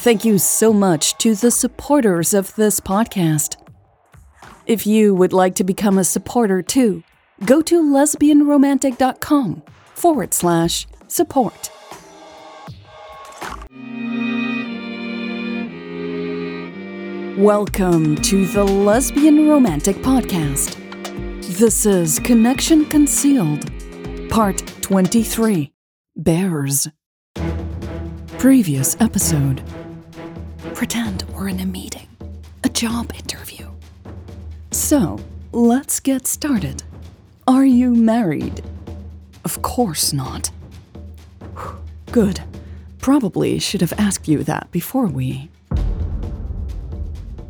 Thank you so much to the supporters of this podcast. If you would like to become a supporter too, go to lesbianromantic.com forward slash support. Welcome to the Lesbian Romantic Podcast. This is Connection Concealed, Part 23 Bears. Previous episode Pretend we're in a meeting, a job interview. So, let's get started. Are you married? Of course not. Good. Probably should have asked you that before we.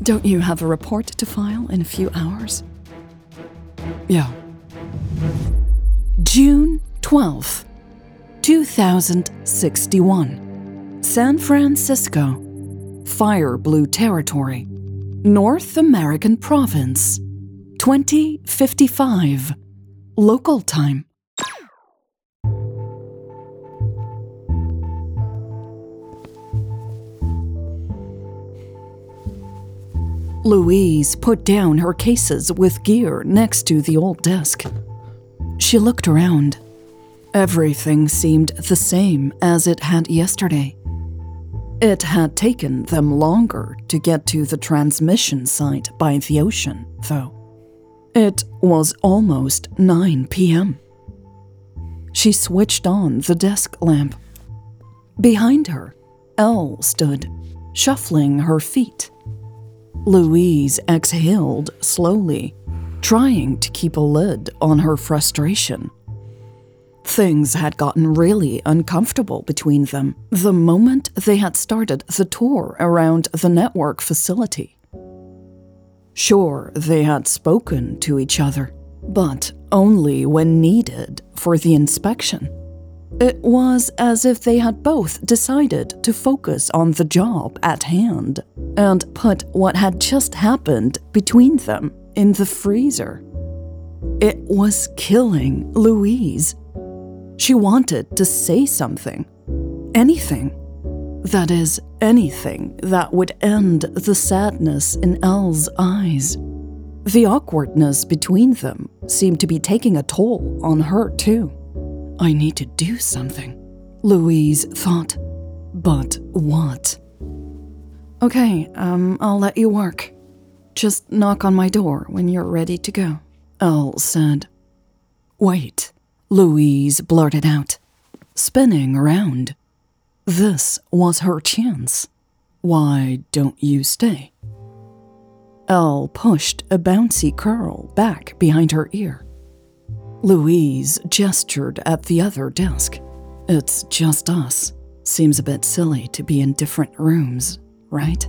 Don't you have a report to file in a few hours? Yeah. June 12th, 2061. San Francisco. Fire Blue Territory. North American Province. 2055. Local time. Louise put down her cases with gear next to the old desk. She looked around. Everything seemed the same as it had yesterday. It had taken them longer to get to the transmission site by the ocean, though. It was almost 9 p.m. She switched on the desk lamp. Behind her, El stood, shuffling her feet. Louise exhaled slowly, trying to keep a lid on her frustration. Things had gotten really uncomfortable between them the moment they had started the tour around the network facility. Sure, they had spoken to each other, but only when needed for the inspection. It was as if they had both decided to focus on the job at hand and put what had just happened between them in the freezer. It was killing Louise. She wanted to say something. Anything. That is, anything that would end the sadness in El's eyes. The awkwardness between them seemed to be taking a toll on her, too. I need to do something, Louise thought. But what? Okay, um, I'll let you work. Just knock on my door when you're ready to go, El said. Wait, Louise blurted out, spinning around. This was her chance. Why don't you stay? El pushed a bouncy curl back behind her ear. Louise gestured at the other desk. It's just us. Seems a bit silly to be in different rooms, right?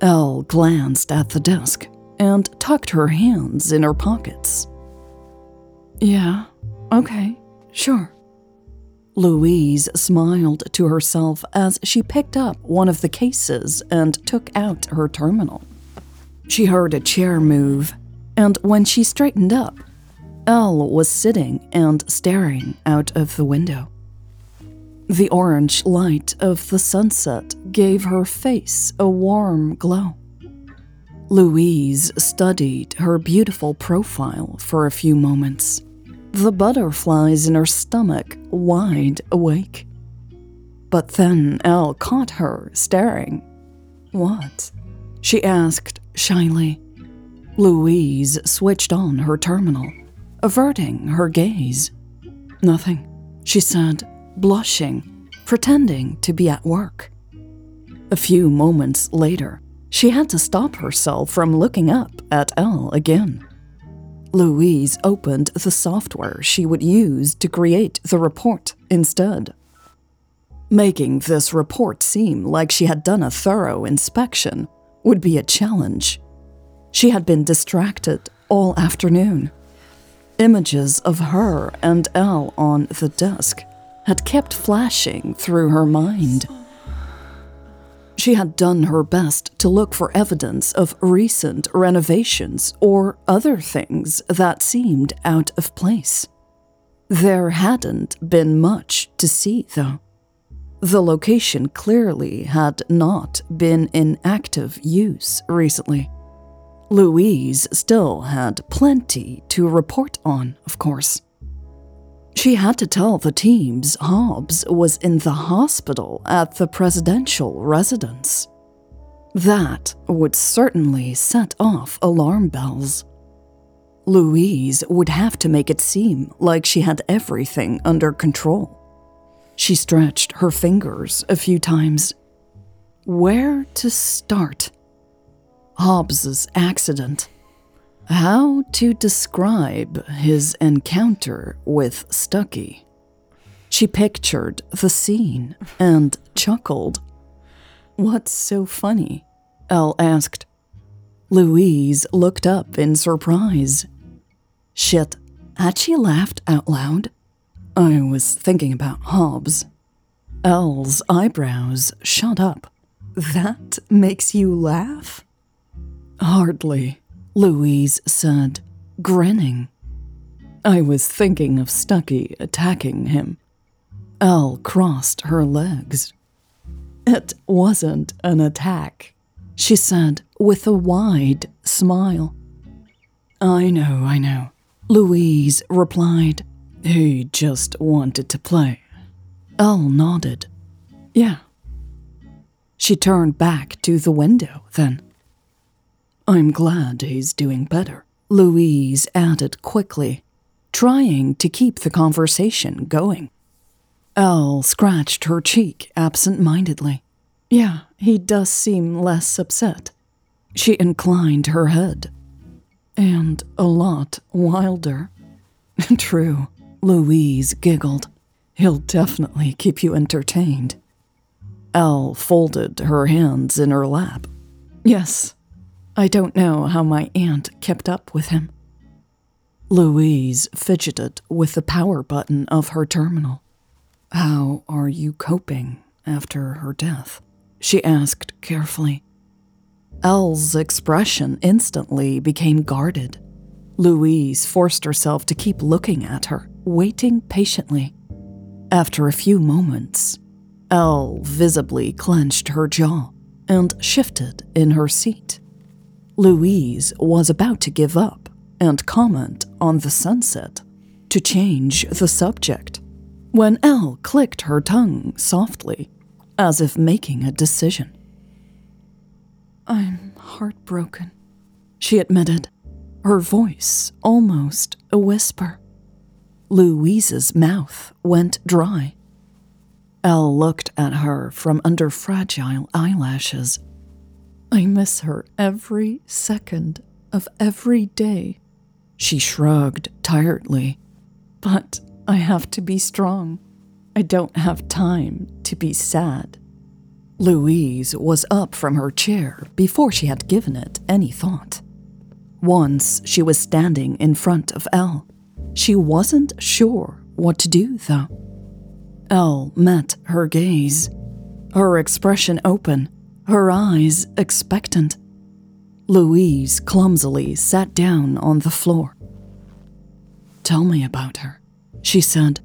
El glanced at the desk and tucked her hands in her pockets. Yeah, okay, sure. Louise smiled to herself as she picked up one of the cases and took out her terminal. She heard a chair move, and when she straightened up, El was sitting and staring out of the window. The orange light of the sunset gave her face a warm glow. Louise studied her beautiful profile for a few moments, the butterflies in her stomach wide awake. But then El caught her staring. What? She asked shyly. Louise switched on her terminal averting her gaze. Nothing, she said, blushing, pretending to be at work. A few moments later, she had to stop herself from looking up at El again. Louise opened the software she would use to create the report instead. Making this report seem like she had done a thorough inspection would be a challenge. She had been distracted all afternoon. Images of her and El on the desk had kept flashing through her mind. She had done her best to look for evidence of recent renovations or other things that seemed out of place. There hadn't been much to see, though. The location clearly had not been in active use recently. Louise still had plenty to report on, of course. She had to tell the teams Hobbs was in the hospital at the presidential residence. That would certainly set off alarm bells. Louise would have to make it seem like she had everything under control. She stretched her fingers a few times. Where to start? Hobbs's accident. How to describe his encounter with Stucky. She pictured the scene and chuckled. What's so funny? El asked. Louise looked up in surprise. Shit, had she laughed out loud? I was thinking about Hobbs. El's eyebrows shot up. That makes you laugh? Hardly, Louise said, grinning. I was thinking of Stucky attacking him. El crossed her legs. It wasn't an attack, she said with a wide smile. I know, I know. Louise replied. He just wanted to play. El nodded. Yeah. She turned back to the window then. I'm glad he's doing better, Louise added quickly, trying to keep the conversation going. El scratched her cheek absent mindedly. Yeah, he does seem less upset. She inclined her head and a lot wilder. True, Louise giggled. He'll definitely keep you entertained. El folded her hands in her lap. Yes, I don't know how my aunt kept up with him. Louise fidgeted with the power button of her terminal. How are you coping after her death? She asked carefully. El's expression instantly became guarded. Louise forced herself to keep looking at her, waiting patiently. After a few moments, El visibly clenched her jaw and shifted in her seat. Louise was about to give up and comment on the sunset, to change the subject, when El clicked her tongue softly, as if making a decision. I'm heartbroken, she admitted, her voice almost a whisper. Louise's mouth went dry. El looked at her from under fragile eyelashes. I miss her every second of every day. She shrugged tiredly. But I have to be strong. I don't have time to be sad. Louise was up from her chair before she had given it any thought. Once she was standing in front of El. She wasn't sure what to do, though. El met her gaze, her expression open, her eyes expectant. Louise clumsily sat down on the floor. Tell me about her, she said,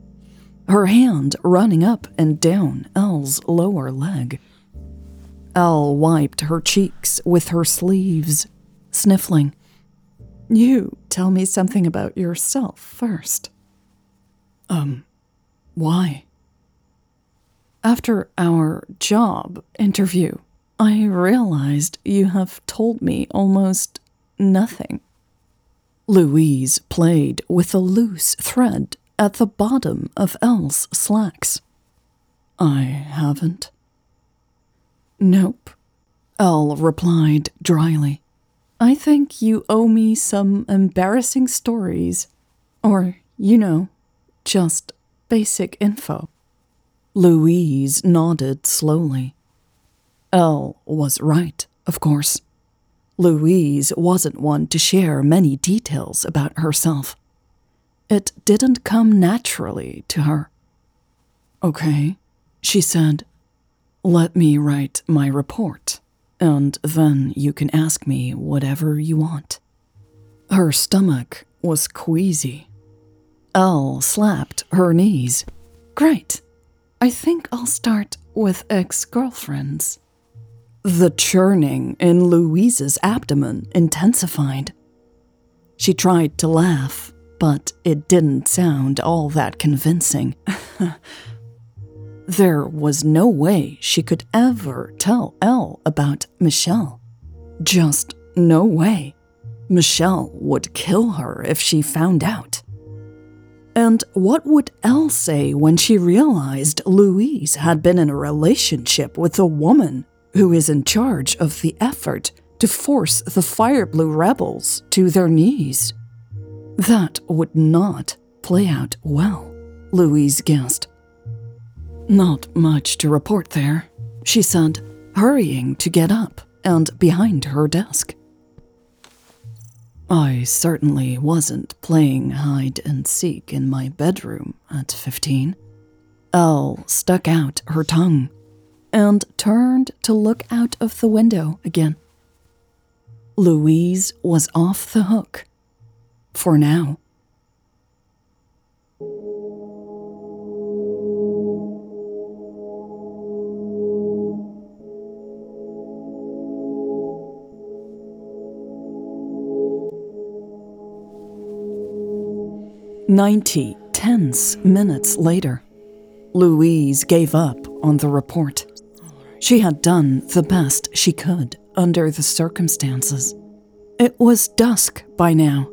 her hand running up and down El's lower leg. El wiped her cheeks with her sleeves, sniffling. You tell me something about yourself first. Um, why? After our job interview, I realized you have told me almost nothing. Louise played with a loose thread at the bottom of El's slacks. I haven't. Nope, El replied dryly. I think you owe me some embarrassing stories. Or, you know, just basic info. Louise nodded slowly. El was right, of course. Louise wasn't one to share many details about herself. It didn't come naturally to her. Okay, she said, let me write my report, and then you can ask me whatever you want. Her stomach was queasy. El slapped her knees. Great. I think I'll start with ex girlfriends. The churning in Louise's abdomen intensified. She tried to laugh, but it didn't sound all that convincing. there was no way she could ever tell El about Michelle. Just no way. Michelle would kill her if she found out. And what would El say when she realized Louise had been in a relationship with a woman who is in charge of the effort to force the Fire Blue rebels to their knees? That would not play out well, Louise guessed. Not much to report there, she said, hurrying to get up and behind her desk. I certainly wasn't playing hide and seek in my bedroom at 15. El stuck out her tongue and turned to look out of the window again. Louise was off the hook. For now. 90 tense minutes later, Louise gave up on the report. She had done the best she could under the circumstances. It was dusk by now,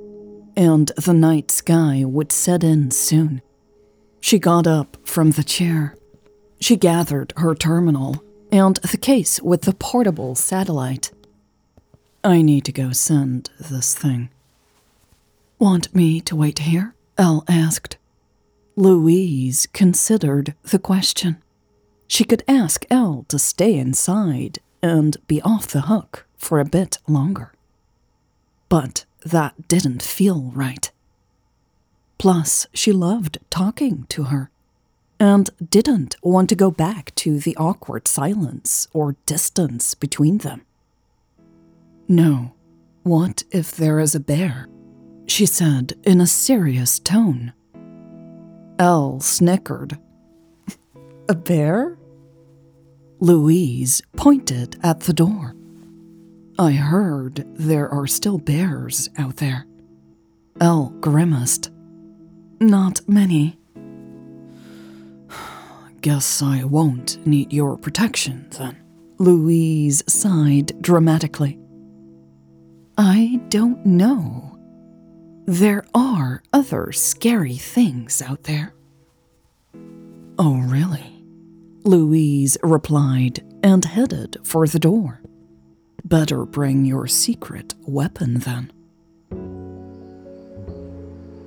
and the night sky would set in soon. She got up from the chair. She gathered her terminal and the case with the portable satellite. I need to go send this thing. Want me to wait here? El asked. Louise considered the question. She could ask El to stay inside and be off the hook for a bit longer. But that didn't feel right. Plus, she loved talking to her and didn't want to go back to the awkward silence or distance between them. No, what if there is a bear? she said in a serious tone. El snickered. A bear? Louise pointed at the door. I heard there are still bears out there. El grimaced. Not many. Guess I won't need your protection then. Louise sighed dramatically. I don't know, there are other scary things out there. Oh, really? Louise replied and headed for the door. Better bring your secret weapon then.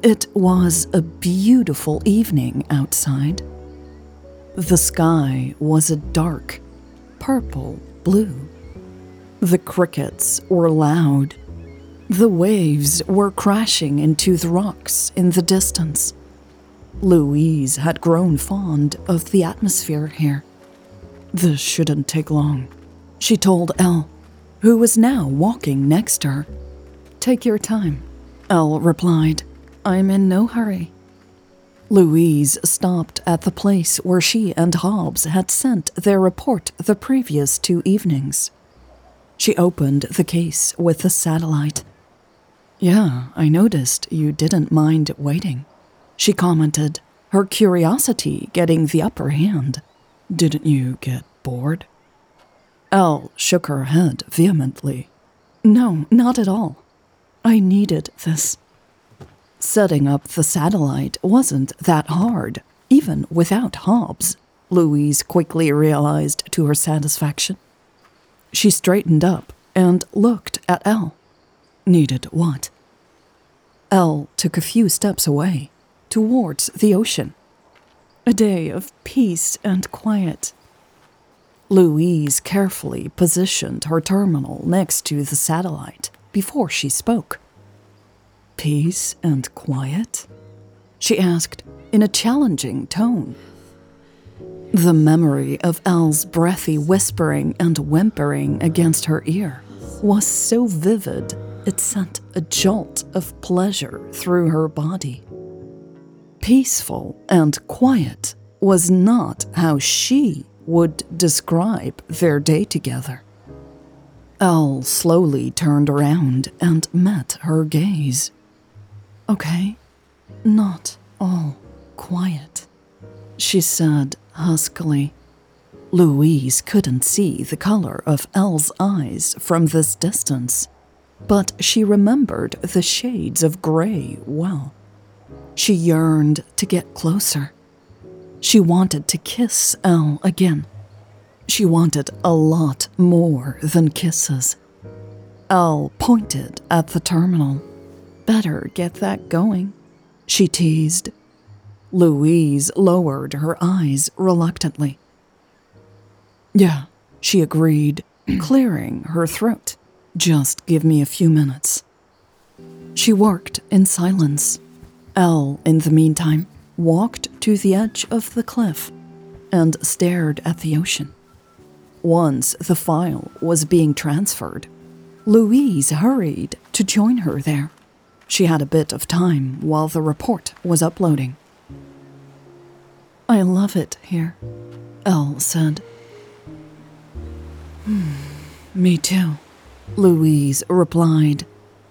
It was a beautiful evening outside. The sky was a dark purple blue. The crickets were loud the waves were crashing into the rocks in the distance. Louise had grown fond of the atmosphere here. This shouldn't take long, she told El, who was now walking next to her. Take your time, El replied. I'm in no hurry. Louise stopped at the place where she and Hobbs had sent their report the previous two evenings. She opened the case with the satellite yeah, I noticed you didn't mind waiting, she commented, her curiosity getting the upper hand. Didn't you get bored? El shook her head vehemently. No, not at all. I needed this. Setting up the satellite wasn't that hard, even without Hobbs, Louise quickly realized to her satisfaction. She straightened up and looked at El. Needed what? El took a few steps away, towards the ocean. A day of peace and quiet. Louise carefully positioned her terminal next to the satellite before she spoke. Peace and quiet? She asked in a challenging tone. The memory of El's breathy whispering and whimpering against her ear was so vivid it sent a jolt of pleasure through her body. Peaceful and quiet was not how she would describe their day together. El slowly turned around and met her gaze. Okay, not all quiet, she said huskily. Louise couldn't see the color of El's eyes from this distance, but she remembered the shades of gray well. She yearned to get closer. She wanted to kiss El again. She wanted a lot more than kisses. El pointed at the terminal. Better get that going, she teased. Louise lowered her eyes reluctantly. Yeah, she agreed, clearing her throat. Just give me a few minutes. She worked in silence. El, in the meantime, walked to the edge of the cliff and stared at the ocean. Once the file was being transferred, Louise hurried to join her there. She had a bit of time while the report was uploading. I love it here, El said. Hmm, me too, Louise replied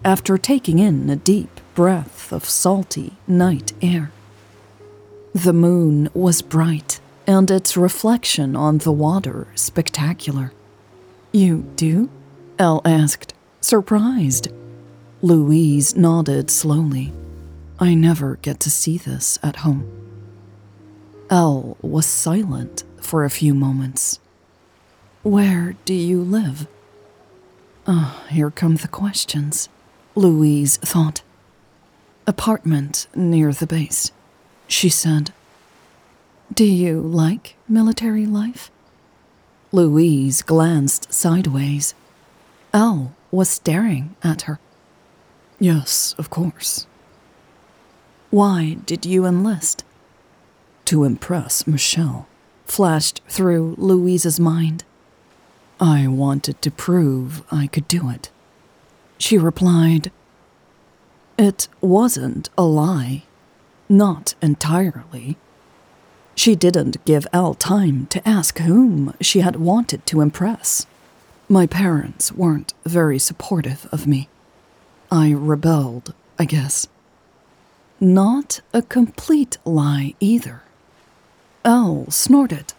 after taking in a deep breath of salty night air. The moon was bright and its reflection on the water spectacular. You do? El asked, surprised. Louise nodded slowly. I never get to see this at home. El was silent for a few moments. Where do you live? Ah, oh, here come the questions, Louise thought. Apartment near the base, she said. Do you like military life? Louise glanced sideways. El was staring at her. Yes, of course. Why did you enlist? To impress Michelle, flashed through Louise's mind. I wanted to prove I could do it. She replied, It wasn't a lie. Not entirely. She didn't give El time to ask whom she had wanted to impress. My parents weren't very supportive of me. I rebelled, I guess. Not a complete lie either. El snorted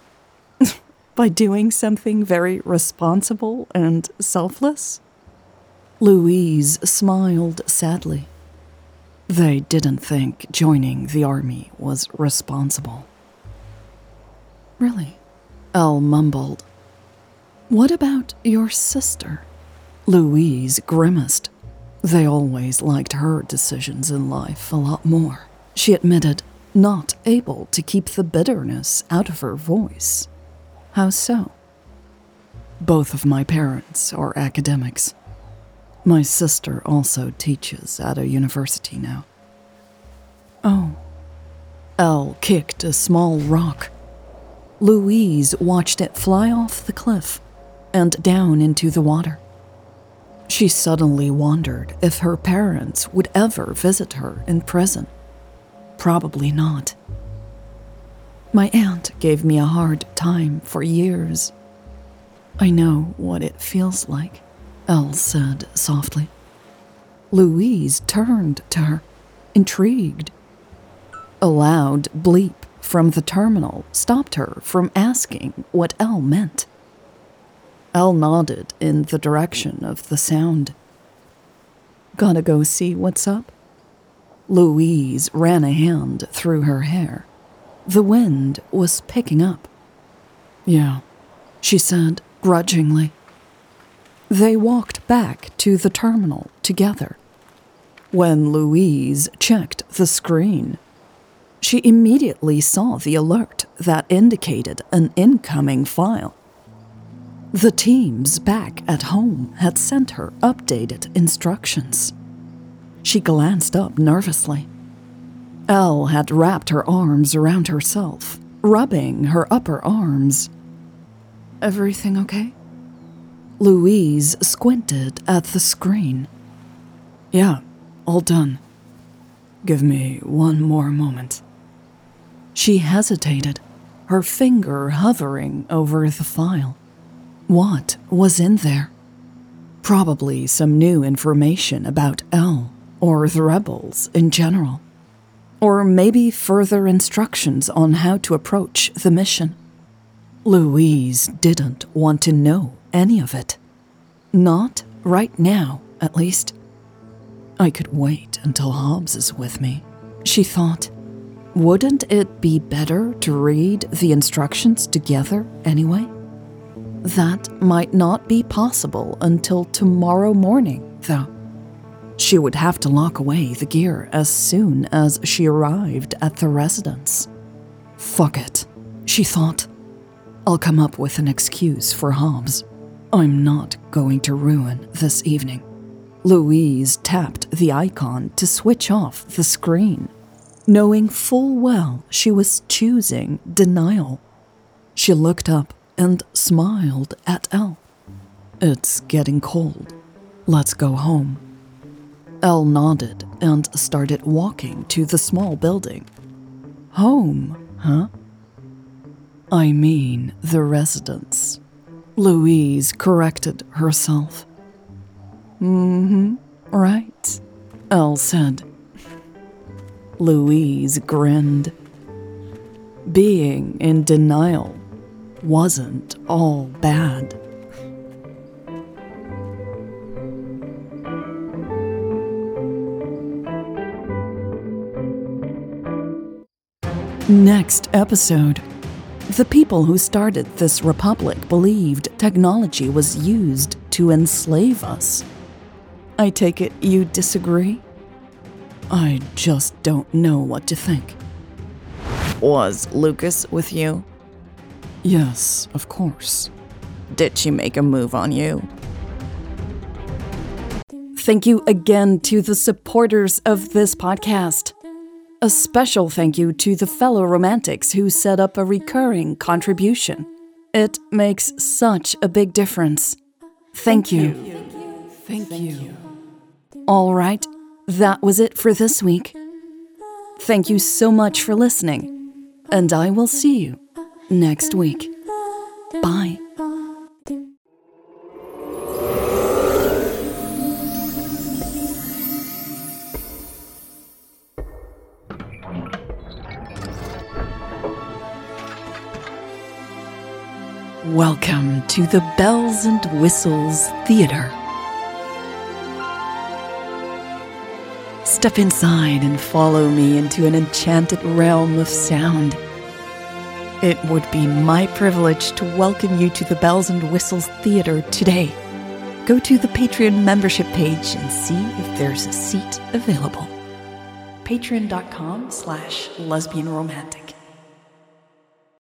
by doing something very responsible and selfless? Louise smiled sadly. They didn't think joining the army was responsible. Really? El mumbled. What about your sister? Louise grimaced. They always liked her decisions in life a lot more, she admitted, not able to keep the bitterness out of her voice. How so? Both of my parents are academics. My sister also teaches at a university now. Oh. El kicked a small rock. Louise watched it fly off the cliff and down into the water. She suddenly wondered if her parents would ever visit her in prison. Probably not. My aunt gave me a hard time for years. I know what it feels like, El said softly. Louise turned to her, intrigued. A loud bleep from the terminal stopped her from asking what El meant. El nodded in the direction of the sound. Gotta go see what's up? Louise ran a hand through her hair. The wind was picking up. Yeah, she said grudgingly. They walked back to the terminal together. When Louise checked the screen, she immediately saw the alert that indicated an incoming file. The teams back at home had sent her updated instructions. She glanced up nervously. El had wrapped her arms around herself, rubbing her upper arms. Everything okay? Louise squinted at the screen. Yeah, all done. Give me one more moment. She hesitated, her finger hovering over the file. What was in there? Probably some new information about El or the rebels in general. Or maybe further instructions on how to approach the mission. Louise didn't want to know any of it. Not right now, at least. I could wait until Hobbs is with me, she thought. Wouldn't it be better to read the instructions together anyway? That might not be possible until tomorrow morning, though. She would have to lock away the gear as soon as she arrived at the residence. Fuck it, she thought. I'll come up with an excuse for Hobbs. I'm not going to ruin this evening. Louise tapped the icon to switch off the screen knowing full well she was choosing denial. She looked up and smiled at El. It's getting cold. Let's go home. El nodded and started walking to the small building. Home, huh? I mean the residence. Louise corrected herself. Mm hmm, right, El said Louise grinned. Being in denial wasn't all bad. Next episode. The people who started this republic believed technology was used to enslave us. I take it you disagree? I just don't know what to think. Was Lucas with you? Yes, of course. Did she make a move on you? Thank you again to the supporters of this podcast. A special thank you to the fellow romantics who set up a recurring contribution. It makes such a big difference. Thank you. Thank you. All right, that was it for this week. Thank you so much for listening, and I will see you next week. To the Bells and Whistles Theater. Step inside and follow me into an enchanted realm of sound. It would be my privilege to welcome you to the Bells and Whistles Theater today. Go to the Patreon membership page and see if there's a seat available. Patreon.com slash lesbian romantic.